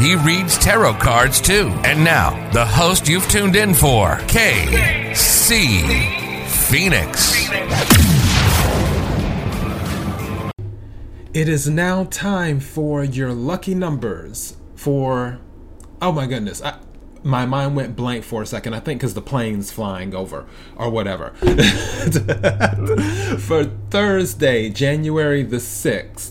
He reads tarot cards too. And now, the host you've tuned in for, KC Phoenix. It is now time for your lucky numbers for. Oh my goodness. I, my mind went blank for a second. I think because the plane's flying over or whatever. for Thursday, January the 6th.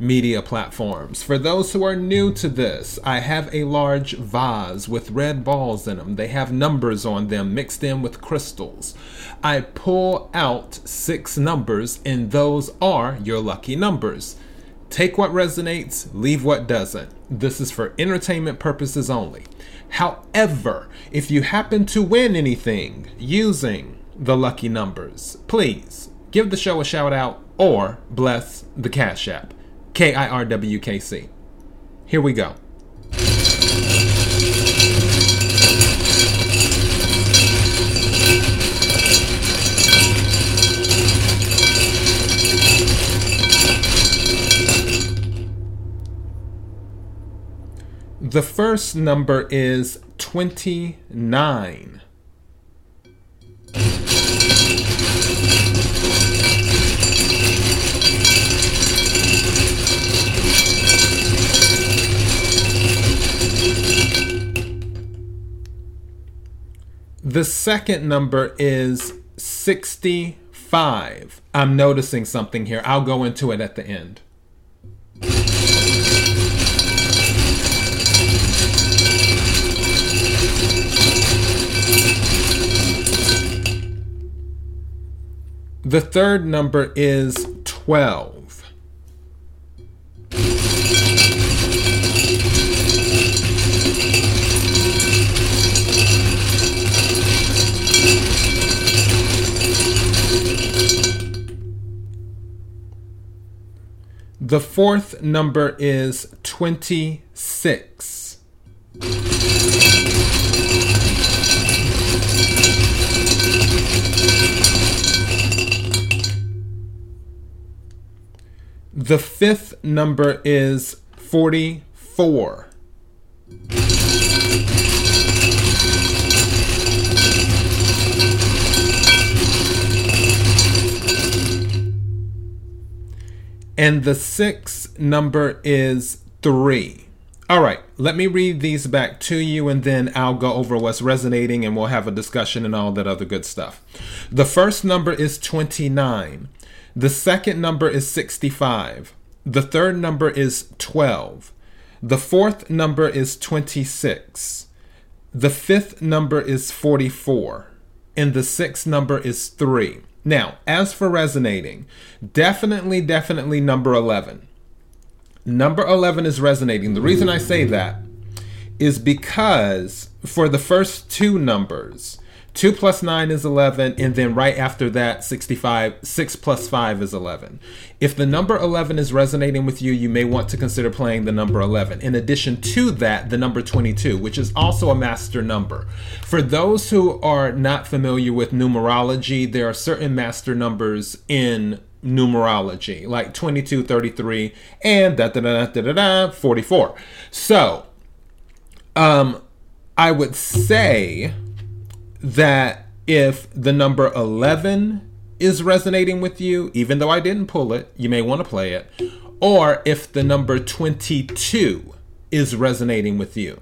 media platforms. For those who are new to this, I have a large vase with red balls in them. They have numbers on them mixed in with crystals. I pull out six numbers, and those are your lucky numbers. Take what resonates, leave what doesn't. This is for entertainment purposes only. However, if you happen to win anything using the lucky numbers, please give the show a shout out or bless the Cash App. K I R W K C. Here we go. The first number is 29. The second number is 65. I'm noticing something here. I'll go into it at the end. The third number is 12. The fourth number is 26. The fifth number is 44. And the sixth number is 3. All right, let me read these back to you and then I'll go over what's resonating and we'll have a discussion and all that other good stuff. The first number is 29. The second number is 65. The third number is 12. The fourth number is 26. The fifth number is 44. And the sixth number is 3. Now, as for resonating, definitely, definitely number 11. Number 11 is resonating. The reason I say that is because for the first two numbers, 2 plus 9 is 11, and then right after that, 65, 6 plus 5 is 11. If the number 11 is resonating with you, you may want to consider playing the number 11. In addition to that, the number 22, which is also a master number. For those who are not familiar with numerology, there are certain master numbers in numerology, like 22, 33, and da da da da da da 44. So, um, I would say that if the number 11 is resonating with you, even though I didn't pull it, you may want to play it. Or if the number 22 is resonating with you,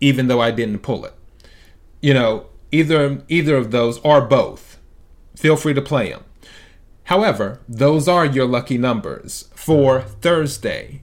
even though I didn't pull it. You know, either either of those or both. Feel free to play them. However, those are your lucky numbers for Thursday,